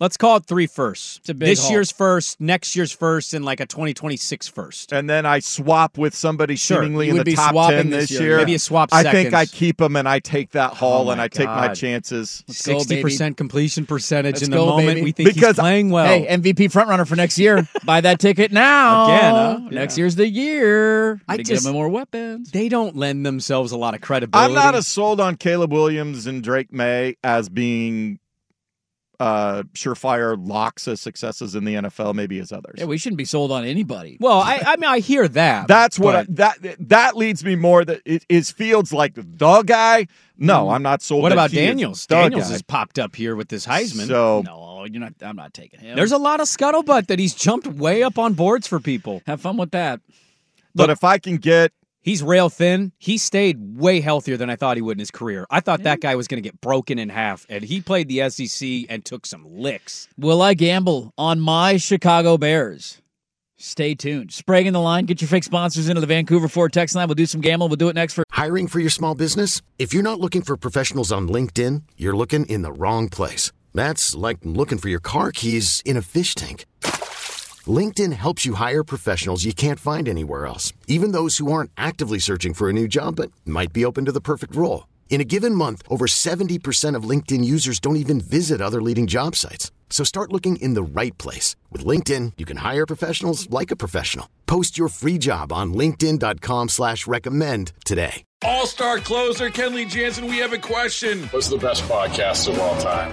S2: Let's call it three firsts.
S3: It's a big
S2: this
S3: haul.
S2: year's first, next year's first, and like a 2026 first.
S10: and then I swap with somebody
S2: Sure.
S10: seemingly
S3: You
S10: in the top ten
S3: this
S10: this
S3: year,
S10: year.
S2: Maybe you swap
S10: I
S2: seconds.
S10: think I keep them and I take that oh haul
S2: Oh
S10: and
S2: my
S10: I take my
S2: God.
S10: chances.
S3: Let's
S2: Sixty
S3: baby.
S2: percent completion percentage
S3: Let's
S2: in the
S3: go,
S2: moment
S3: baby.
S2: we think
S10: Because-
S2: he's playing well.
S3: Hey, MVP frontrunner for next year. Buy that ticket now.
S2: Again, huh?
S3: Next year's the year.
S2: I just-
S3: give him more weapons.
S2: they don't lend themselves a lot of credibility.
S10: I'm not as sold on Caleb Williams and Drake Maye as being uh surefire locks as successes in the NFL, maybe as others.
S3: Yeah, we shouldn't be sold on anybody.
S2: well. I, I mean, I hear that.
S10: That's what I, that that leads me more that it is Fields like the guy. No, I'm not sold.
S2: what about Daniels? Daniels
S10: guy.
S2: has popped up here with this Heisman.
S10: So
S3: no, you're not. I'm not taking him.
S2: There's a lot of scuttlebutt that he's jumped way up on boards for people.
S3: have fun with that.
S10: but if I can get
S2: He's rail thin. He stayed way healthier than I thought he would in his career. I thought that guy was going to get broken in half, and he played the SEC and took some licks.
S3: Will I gamble on my Chicago Bears? Stay tuned. Sprague in the line. Get your fake sponsors into the Vancouver Ford text line. We'll do some gamble. We'll do it next for
S13: Hiring for your small business? If you're not looking for professionals on LinkedIn, you're looking in the wrong place. That's like looking for your car keys in a fish tank. LinkedIn helps you hire professionals you can't find anywhere else, even those who aren't actively searching for a new job but might be open to the perfect role. In a given month, over 70% of LinkedIn users don't even visit other leading job sites. So start looking in the right place. With LinkedIn, you can hire professionals like a professional. Post your free job on linkedin.com slash recommend today.
S14: All-star closer Kenley Jansen, we have a question.
S15: What's the best podcast of all time?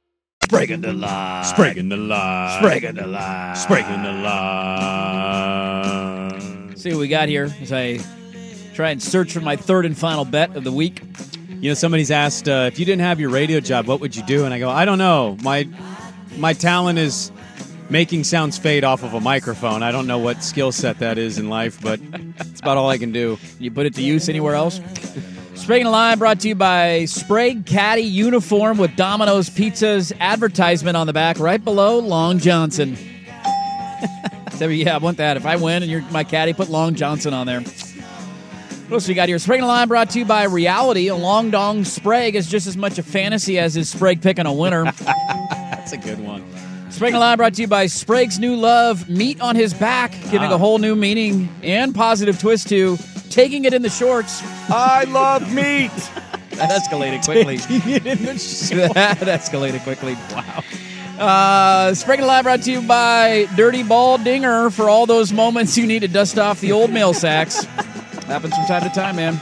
S3: Sprague the line.
S2: Spraguing the line.
S3: Sprague the line.
S2: Spraguing the line.
S3: See what we got here as I try and search for my third and final bet of the week.
S2: You know, somebody's asked uh, if you didn't have your radio job, what would you do? And I go, I don't know. My my talent is making sounds fade off of a microphone. I don't know what skill set that is in life, but it's about all I can do.
S3: You put it to use anywhere else? Sprague the Line brought to you by Sprague Caddy Uniform with Domino's Pizza's advertisement on the back right below Long Johnson. so, yeah, I want that. If I win and you're my caddy, put Long Johnson on there. What else we got here? Sprague and Line brought to you by Reality. A long dong Sprague is just as much a fantasy as his Sprague picking a winner.
S2: That's a good one.
S3: Sprague and Line brought to you by Sprague's New Love. Meat on his back, giving
S2: Ah.
S3: a whole new meaning and positive twist to taking it in the shorts.
S10: I love meat.
S3: that escalated quickly.
S2: Taking it in the shorts.
S3: that escalated quickly. Wow. Uh, Sprague and Line brought to you by Dirty Ball Dinger for all those moments you need to dust off the old mail sacks. Happens from time to time, man.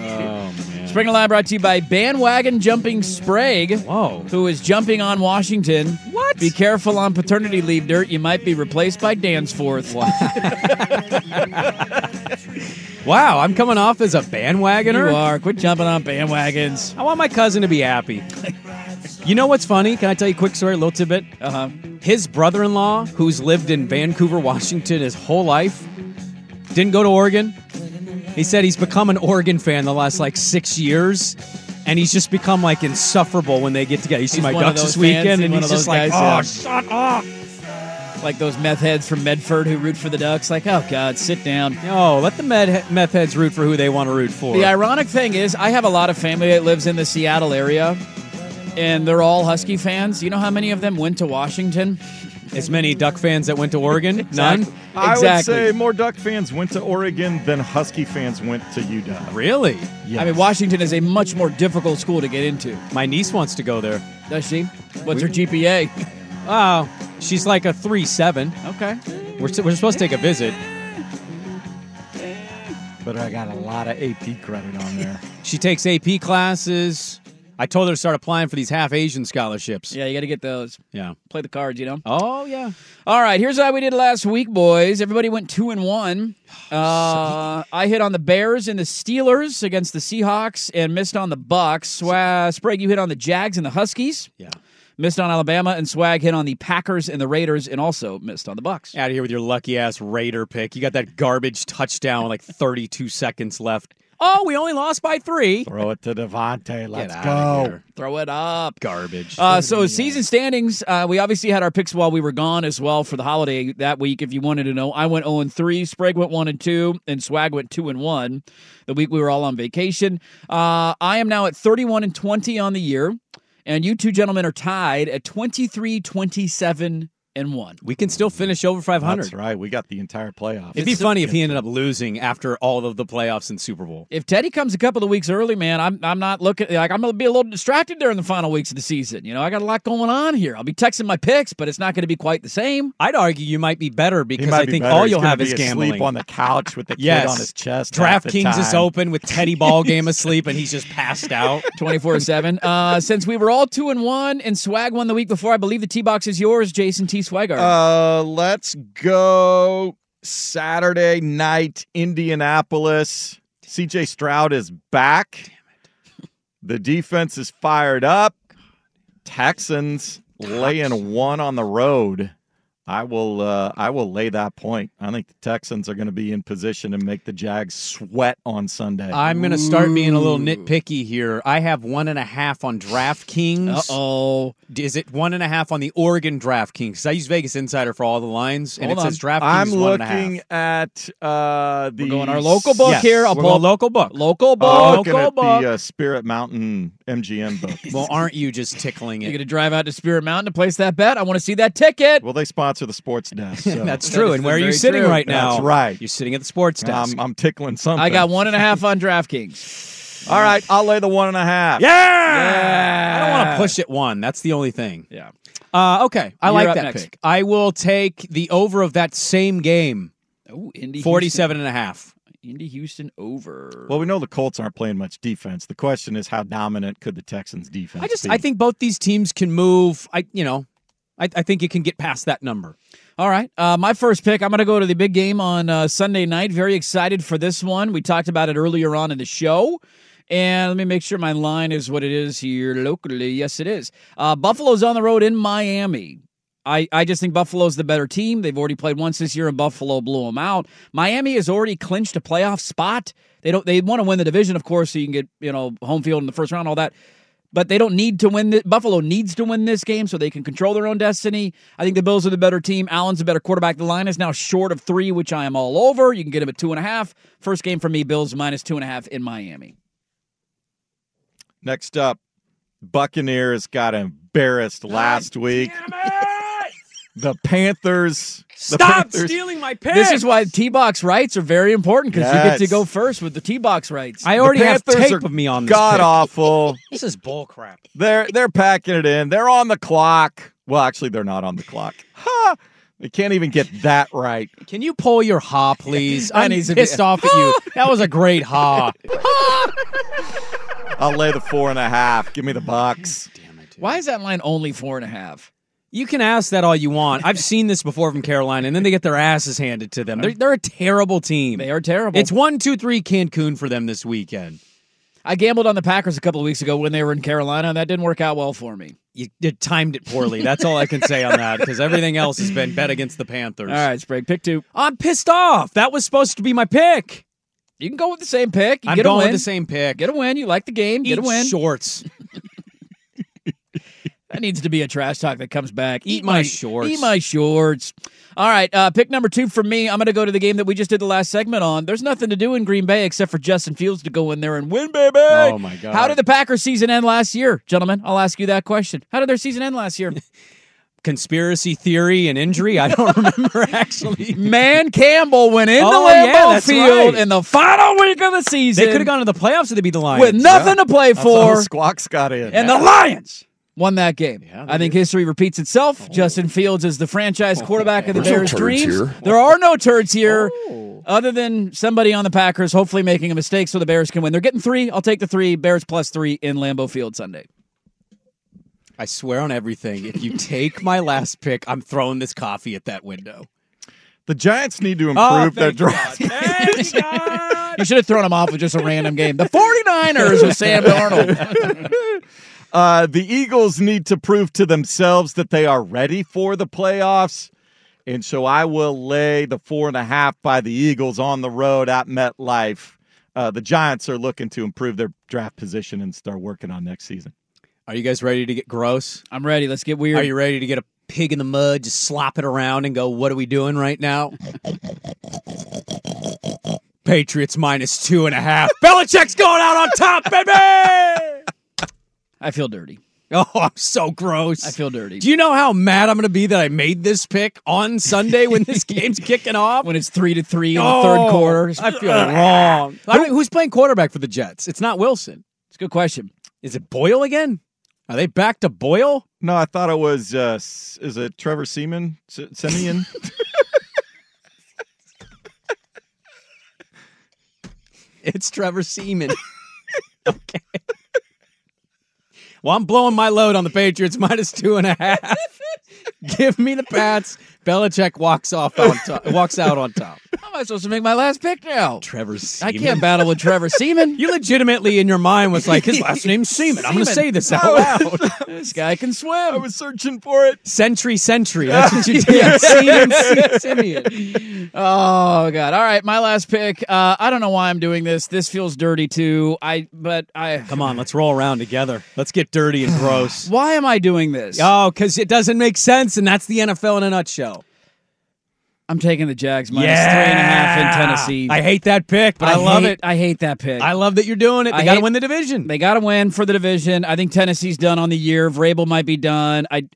S2: Oh man.
S3: Spring and Line brought to you by Bandwagon Jumping Sprague.
S2: Whoa.
S3: Who is jumping on Washington.
S2: What?
S3: Be careful on paternity leave, Dirt. You might be replaced by Dansforth.
S2: Wow, I'm coming off as a bandwagoner.
S3: You are. Quit jumping on bandwagons.
S2: I want my cousin to be happy. You know what's funny? Can I tell you a quick story, a little tidbit?
S3: Uh huh.
S2: His brother in law, who's lived in Vancouver, Washington his whole life, didn't go to Oregon. He said he's become an Oregon fan the last like six years. And he's just become like insufferable when they get together. You see
S3: He's
S2: my Ducks this weekend, and he's just like,
S3: guys,
S2: "Oh,
S3: yeah.
S2: shut up!"
S3: Like those meth heads from Medford who root for the Ducks. Like, oh, God, sit down.
S2: No, let the med- meth heads root for who they want to root for.
S3: The ironic thing is, I have a lot of family that lives in the Seattle area, and they're all Husky fans. You know how many of them went to Washington?
S2: As many Duck fans that went to Oregon? None?
S10: I would
S3: Exactly.
S10: say more Duck fans went to Oregon than Husky fans went to UW.
S2: Really?
S3: I mean, Washington is a much more difficult school to get into.
S2: My niece wants to go there.
S3: Does she? What's her GPA?
S2: Oh, she's like a 3 7.
S3: Okay.
S2: We're, we're supposed to take a visit.
S10: But I got a lot of AP credit on there.
S2: She takes AP classes. I told her to start applying for these half Asian scholarships.
S3: Yeah, you got to get those.
S2: Yeah.
S3: Play the cards, you know.
S2: Oh, yeah.
S3: All right, here's how we did last week, boys. Everybody went two and one. Uh, I hit on the Bears and the Steelers against the Seahawks, and missed on the Bucks. Swag, Sprague, you hit on the Jags and the Huskies.
S2: Yeah.
S3: Missed on Alabama, and Swag hit on the Packers and the Raiders, and also missed on the Bucks.
S2: Out of here with your lucky ass Raider pick. You got that garbage touchdown with like 32 seconds left. Oh, we only lost by three.
S10: Throw it to Davante. Let's go.
S3: Throw it up.
S2: Garbage.
S3: Uh, so season standings, uh, we obviously had our picks while we were gone as well for the holiday that week. If you wanted to know, I went zero and three, Sprague went one and two, and Swag went two and one. The week we were all on vacation. Uh, I am now at thirty-one and twenty on the year, and you two gentlemen are tied at 23, 27 and one.
S2: We can still finish over 500.
S10: That's right. We got the entire playoffs.
S2: It'd be funny if he ended up losing after all of the playoffs and Super Bowl.
S3: If Teddy comes a couple of weeks early, man, I'm I'm not looking like I'm gonna be a little distracted during the final weeks of the season. You know, I got a lot going on here. I'll be texting my picks, but it's not going to be quite the same.
S2: I'd argue you might be better because I think
S10: better.
S2: all
S10: He's
S2: you'll have
S10: be
S2: is
S10: asleep
S2: gambling.
S10: on the couch with the kid
S2: yes.
S10: on his chest. half the
S2: DraftKings is open with Teddy Ball game asleep and he's just passed out.
S3: 24 7. Uh, since we were all 2 and 1 and Swag won the week before, I believe the T box is yours, Jason T.
S10: Uh, let's go Saturday night, Indianapolis. CJ Stroud is back. The defense is fired up. Texans laying one on the road. I will uh, I will lay that point. I think the Texans are going to be in position to make the Jags sweat on Sunday.
S2: I'm going to start being a little nitpicky here. I have one and a half on DraftKings.
S3: Uh oh.
S2: Is it one and a half on the Oregon DraftKings? Because I use Vegas Insider for all the lines, and
S3: Hold
S2: it
S3: on.
S2: says DraftKings
S10: I'm
S2: is one and a half.
S10: looking at uh, the
S3: We're going our local book
S2: Yes,
S3: here. I'll
S2: we're
S3: pull
S2: going local book.
S3: local book.
S10: Looking
S3: local
S10: at
S3: book.
S10: the uh, Spirit Mountain MGM book.
S2: Well, aren't you just tickling it?
S3: You're
S2: it?
S3: going to drive out to Spirit Mountain to place that bet? I want to see that ticket.
S10: Well, they sponsor the sports desk. So.
S2: That's true.
S3: is
S2: and where are you sitting
S3: true.
S2: right now?
S10: That's right.
S2: You're sitting at the sports desk.
S10: I'm, I'm tickling something.
S3: I got one and a half on DraftKings.
S10: All right, I'll lay the one and a half.
S2: yeah!
S3: Yeah.
S2: I don't want to push it one. That's the only thing.
S3: Yeah.
S2: Uh, okay, I
S3: You're
S2: like that
S3: next.
S2: pick. I will take the over of that same game,
S3: Oh, Indy
S2: 47 and a half.
S3: Houston. Indy Houston over.
S10: Well, we know the Colts aren't playing much defense. The question is, how dominant could the Texans' defense
S2: I just
S10: be?
S2: I think both these teams can move. I you know, I, I think you can get past that number.
S3: All right. Uh, my first pick, I'm going to go to the big game on uh, Sunday night. Very excited for this one. We talked about it earlier on in the show. And let me make sure my line is what it is here locally. Yes, it is. Uh, Buffalo's on the road in Miami. I, I just think Buffalo's the better team. They've already played once this year, and Buffalo blew them out. Miami has already clinched a playoff spot. They don't. They want to win the division, of course, so you can get you know home field in the first round, all that. But they don't need to win. This. Buffalo needs to win this game so they can control their own destiny. I think the Bills are the better team. Allen's a better quarterback. The line is now short of three, which I am all over. You can get him at two and a half. First game for me, Bills minus two and a half in Miami.
S10: Next up, Buccaneers got embarrassed last week. The Panthers. the
S2: Stop
S10: Panthers-
S2: stealing my pick.
S3: This is why T box rights are very important because you get to go first with the T box rights.
S2: I already have
S10: Panthers
S2: tape
S10: are
S2: of me on this.
S10: God
S2: pick.
S10: awful.
S2: This is bull crap.
S10: They're they're packing it in. They're on the clock. Well, actually, they're not on the clock. Ha! They can't even get that right.
S2: Can you pull your ha, please? I'm
S3: needs to be-
S2: pissed off at you. That was a great ha.
S10: I'll lay the four and a half. Give me the bucks.
S3: Why is that line only four and a half?
S2: You can ask that all you want. I've seen this before from Carolina, and then they get their asses handed to them. They're, they're a terrible team.
S3: They are terrible.
S2: It's one, two, three Cancun for them this weekend.
S3: I gambled on the Packers a couple of weeks ago when they were in Carolina, and that didn't work out well for me.
S2: You, you timed it poorly. That's all I can say on that because everything else has been bet against the Panthers.
S3: All right, Sprague, pick two.
S2: I'm pissed off. That was supposed to be my pick.
S3: You can go with the same pick. You
S2: I'm
S3: get a
S2: going
S3: win.
S2: with the same pick.
S3: Get a win. You like the game. Get a win.
S2: shorts.
S3: That needs to be a trash talk that comes back.
S2: Eat my shorts.
S3: Eat my shorts. All right, uh, pick number two for me. I'm going to go to the game that we just did the last segment on. There's nothing to do in Green Bay except for Justin Fields to go in there and win, baby.
S2: Oh, my God.
S3: How did the Packers season end last year, gentlemen? I'll ask you that question. How did their season end last year?
S2: Conspiracy theory and injury. I don't remember actually.
S3: Dan Campbell went into
S2: Oh,
S3: Lambeau
S2: yeah,
S3: Field
S2: right.
S3: in the final week of the season.
S2: They could have gone to the playoffs if they beat the Lions.
S3: with nothing to play
S10: That's
S3: for.
S10: Squawks got in.
S3: And the Lions won that game.
S2: Yeah,
S3: I think history repeats itself. Oh. Justin Fields is the franchise oh, quarterback of the
S15: There's no
S3: Bears'
S15: turds
S3: dreams.
S15: here.
S3: There are no turds here, oh. other than somebody on the Packers hopefully making a mistake so the Bears can win. They're getting three. I'll take the three. Bears plus three in Lambeau Field Sunday.
S2: I swear on everything. If you take my last pick, I'm throwing this coffee at that window.
S10: The Giants need to
S2: Oh,
S10: improve their draft.
S3: You should have thrown them off with just a random game. The 49ers with Sam Darnold.
S10: Uh, the Eagles need to prove to themselves that they are ready for the playoffs. And so I will lay the four and a half by the Eagles on the road at MetLife. Uh, the Giants are looking to improve their draft position and start working on next season.
S2: Are you guys ready to get gross?
S3: I'm ready. Let's get weird.
S2: Are you ready to get a pig in the mud, just slop it around and go, what are we doing right now? Patriots minus two and a half. Belichick's going out on top, baby!
S3: I feel dirty.
S2: Oh, I'm so gross.
S3: I feel dirty.
S2: Do you know how mad I'm going to be that I made this pick on Sunday when this game's kicking off?
S3: When it's three to three in the
S2: Oh,
S3: third quarter.
S2: I feel wrong. I don't- who's playing quarterback for the Jets? It's not Wilson.
S3: It's a good question.
S2: Is it Boyle again? Are they back to Boyle?
S10: No, I thought it was, uh, is it Trevor Seaman? S- Simeon?
S2: It's Trevor Seaman. okay. Well, I'm blowing my load on the Patriots minus two and a half. Give me the Pats. Belichick walks off on top, walks out on top.
S3: How am I supposed to make my last pick now?
S2: Trevor Seaman.
S3: I can't battle with Trevor Seaman.
S2: You legitimately in your mind was like, his last name's Seaman. I'm going to
S3: Seaman.
S2: say this out loud.
S3: this guy can swim.
S10: I was searching for it.
S2: Century, century. That's what you did. Seaman, Se- Simeon.
S3: Oh god! All right, my last pick. Uh, I don't know why I'm doing this. This feels dirty too. I but I.
S2: Come on, let's roll around together. Let's get dirty and gross.
S3: Why am I doing this?
S2: Oh, because it doesn't make sense, and that's the NFL in a nutshell.
S3: I'm taking the Jags minus three and a half in Tennessee.
S2: I hate that pick, but I, love
S3: hate-
S2: it.
S3: I hate that pick.
S2: I love that you're doing it. They
S3: I
S2: got to win the division.
S3: they got to win for the division. I think Tennessee's done on the year. Vrabel might be done. I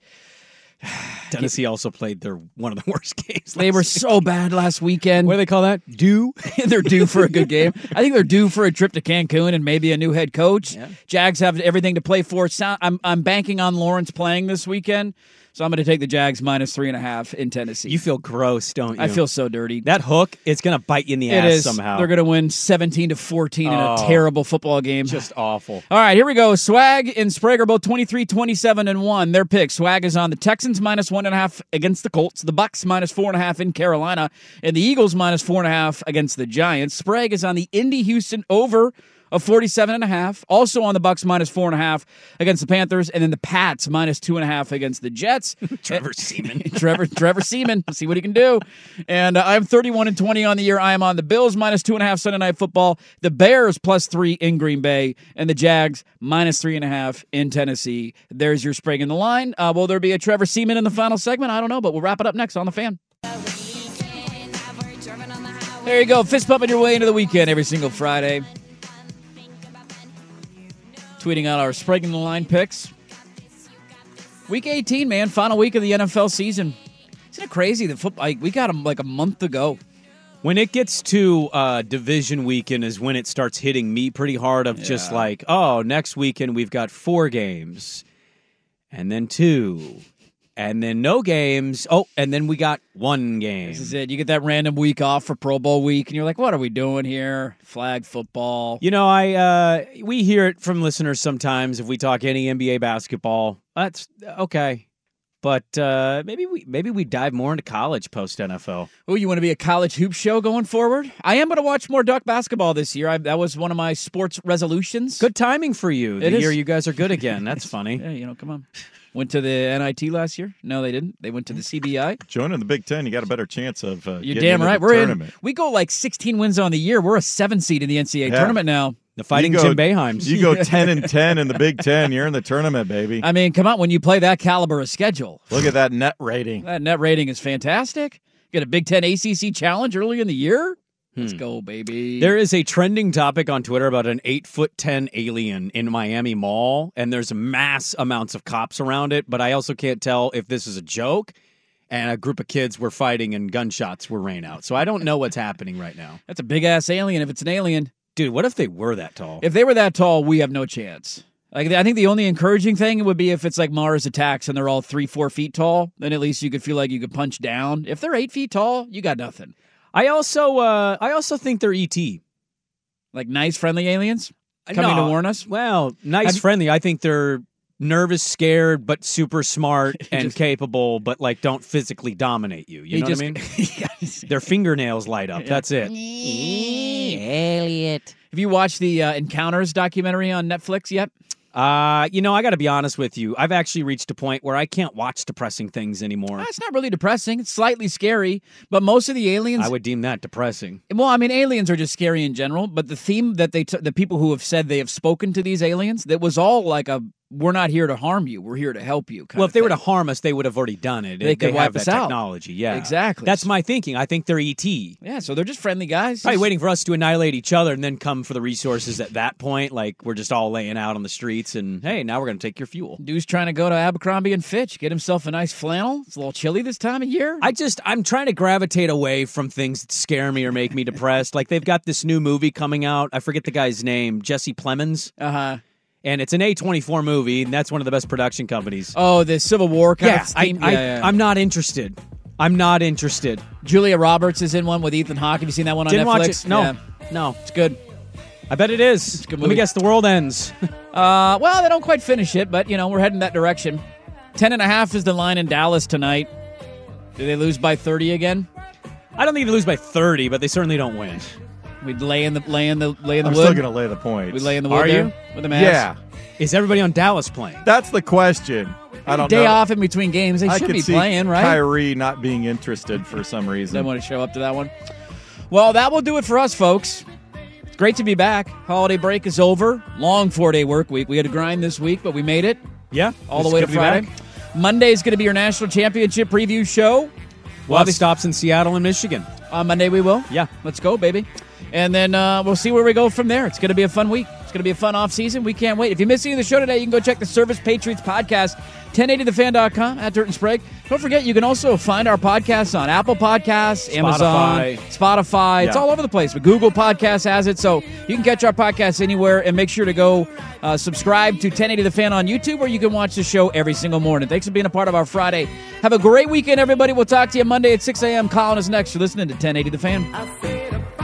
S2: Tennessee also played their one of the worst games.
S3: they were
S2: week.
S3: so bad last weekend.
S2: What do they call that? Do
S3: they're due for a good game. I think they're due for a trip to Cancun and maybe a new head coach. Jags have everything to play for. I'm I'm banking on Lawrence playing this weekend, so I'm going to take the Jags minus three and a half in Tennessee.
S2: you feel gross, don't you?
S3: I feel so dirty.
S2: that hook. It's gonna bite you in the
S3: It
S2: ass
S3: is.
S2: somehow.
S3: They're going to win 17 to 14 in a
S2: Oh.
S3: terrible football game.
S2: just awful.
S3: All right, here we go. Swag and Sprague are both 23, 27, and 1. Their pick. Swag is on the Texans minus one and a half against the Colts, the Bucks minus four and a half in Carolina, and the Eagles minus four and a half against the Giants. Sprague is on the Indy Houston over of 47 and a half. Also on the Bucks minus four and a half against the Panthers, and then the Pats minus two and a half against the Jets.
S2: Trevor Seaman.
S3: Trevor Trevor Seaman. See what he can do. And uh, I'm 31 and 20 on the year. I am on the Bills minus two and a half Sunday night football. The Bears plus three in Green Bay, and the Jags minus three and a half in Tennessee. There's your Spraguin the line. Uh, will there be a Trevor Seaman in the final segment? I don't know, but we'll wrap it up next on the fan. There you go. Fist pumping your way into the weekend every single Friday. Tweeting out our Spraguin the Line picks. Week 18, man. Final week of the NFL season. Isn't it crazy that football? Like, we got them like a month ago.
S2: When it gets to uh, division weekend is when it starts hitting me pretty hard of just like, oh, next weekend we've got four games and then two and then no games. Oh, and then we got one game.
S3: This is it. You get that random week off for Pro Bowl week, and you're like, what are we doing here? Flag football.
S2: You know, I uh, we hear it from listeners sometimes if we talk any NBA basketball. That's okay. But uh, maybe we maybe we dive more into college post NFL.
S3: Oh, you want to be a college hoop show going forward? I am going to watch more Duck basketball this year. I, that was one of my sports resolutions.
S2: Good timing for you. The
S3: It is.
S2: year you guys are good again. That's funny.
S3: Yeah, you know, come on. Went to the NIT last year? No, they didn't. They went to the CBI.
S10: Joining the Big Ten, you got a better chance of. Uh,
S3: You're
S10: getting
S3: damn right. We're
S10: tournament.
S3: in. We go like 16 wins on the year. We're a seven seed in the NCAA
S10: Yeah.
S3: tournament now.
S2: The fighting
S10: You go-
S2: Jim Boeheims.
S10: You go ten and ten in the Big Ten. You're in the tournament, baby.
S3: I mean, come on, when you play that caliber of schedule,
S10: Look at that net rating.
S3: that net rating is fantastic. Get a Big Ten ACC challenge early in the year. Let's
S2: Hmm.
S3: go, baby.
S2: There is a trending topic on Twitter about an eight foot ten alien in Miami Mall, and there's mass amounts of cops around it. But I also can't tell if this is a joke, and a group of kids were fighting and gunshots were rain out. So I don't know what's happening right now.
S3: That's a big ass alien. If it's an alien,
S2: dude, what if they were that tall?
S3: If they were that tall, we have no chance. Like I think the only encouraging thing would be if it's like Mars attacks and they're all three, four feet tall. Then at least you could feel like you could punch down. If they're eight feet tall, you got nothing.
S2: I also, uh, I also think they're ET,
S3: like nice, friendly aliens coming
S2: No,
S3: to warn us.
S2: Well, nice,
S3: Have you-
S2: friendly. I think they're nervous, scared, but super smart and capable, but like don't physically dominate you. You
S3: He
S2: know
S3: just-
S2: what I mean? Their fingernails light up. That's it.
S3: Elliott. Have you watched the uh, Encounters documentary on Netflix yet?
S2: Uh, you know, I got to be honest with you. I've actually reached a point where I can't watch depressing things anymore.
S3: Ah, It's not really depressing. It's slightly scary, but most of the aliens.
S2: I would deem that depressing.
S3: Well, I mean, aliens are just scary in general, but the theme that they, t- the people who have said they have spoken to these aliens, that was all like a, we're not here to harm you, we're here to help you.
S2: Well, if they were to harm us, they would have already done it.
S3: They could
S2: have
S3: wipe us out.
S2: technology. Yeah,
S3: Exactly.
S2: That's my thinking. I think they're ET.
S3: Yeah, so they're just friendly guys.
S2: Probably waiting for us to annihilate each other and then come for the resources at that point. Like we're just all laying out on the streets, and hey, now we're going to take your fuel.
S3: Dude's trying to go to Abercrombie and Fitch, get himself a nice flannel. It's a little chilly this time of year.
S2: I just I'm trying to gravitate away from things that scare me or make me depressed. Like they've got this new movie coming out. I forget the guy's name, Jesse Plemons.
S3: Uh huh.
S2: And it's an A24 movie, and that's one of the best production companies.
S3: Oh, the Civil War kind
S2: yeah,
S3: of
S2: I. I,
S3: yeah, yeah.
S2: I'm not interested. I'm not interested.
S3: Julia Roberts is in one with Ethan Hawke. Have you seen that one on
S2: Didn't
S3: Netflix?
S2: watch it. No,
S3: Yeah.
S2: no.
S3: It's good.
S2: I bet it is.
S3: a good
S2: Let me guess. The world ends.
S3: Uh, well, they don't quite finish it, but you know we're heading that direction. Ten and a half is the line in Dallas tonight. Do they lose by thirty again?
S2: I don't think they lose by 30, but they certainly don't win.
S3: We'd lay in the lay in the lay in the
S10: I'm
S3: wood.
S10: still going to lay the points.
S3: we lay in the wood
S2: Are
S3: there
S2: you?
S3: with the Mavs.
S10: Yeah,
S2: Is everybody on Dallas playing?
S10: that's the question. I don't
S3: Day
S10: know.
S3: off in between games. They
S10: I
S3: should
S10: could
S3: be
S10: see
S3: playing, right?
S10: Kyrie not being interested for some reason.
S3: They
S10: reason.
S3: want to show up to that one. Well, that will do it for us, folks. It's great to be back. Holiday break is over. Long four day work week. We had to grind this week, but we made it
S2: Yeah,
S3: all the way to Friday. Monday is going to be your national championship preview show.
S2: We'll have stops in Seattle and Michigan.
S3: On Monday, we will.
S2: Yeah.
S3: Let's go, baby. And then uh, we'll see where we go from there. It's going to be a fun week. It's going to be a fun off season. We can't wait. If you missed any of the show today, you can go check the Service Patriots podcast, 1080thefan.com at Dirt and Sprague. Don't forget, you can also find our podcasts on Apple Podcasts, Amazon,
S2: Spotify.
S3: Spotify. It's all over the place. But Google Podcasts has it. So you can catch our podcast anywhere and make sure to go uh, subscribe to 1080 The Fan on YouTube where you can watch the show every single morning. Thanks for being a part of our Friday. Have a great weekend, everybody. We'll talk to you Monday at 6 a.m. Colin is next. You're listening to 1080 The Fan.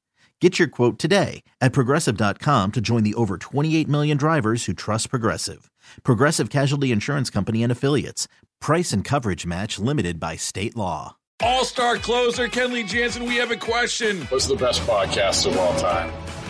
S1: Get your quote today at progressive.com to join the over 28 million drivers who trust Progressive. Progressive Casualty Insurance Company and Affiliates. Price and coverage match limited by state law.
S14: All star closer, Kenley Jansen, we have a question.
S15: What's the best podcast of all time?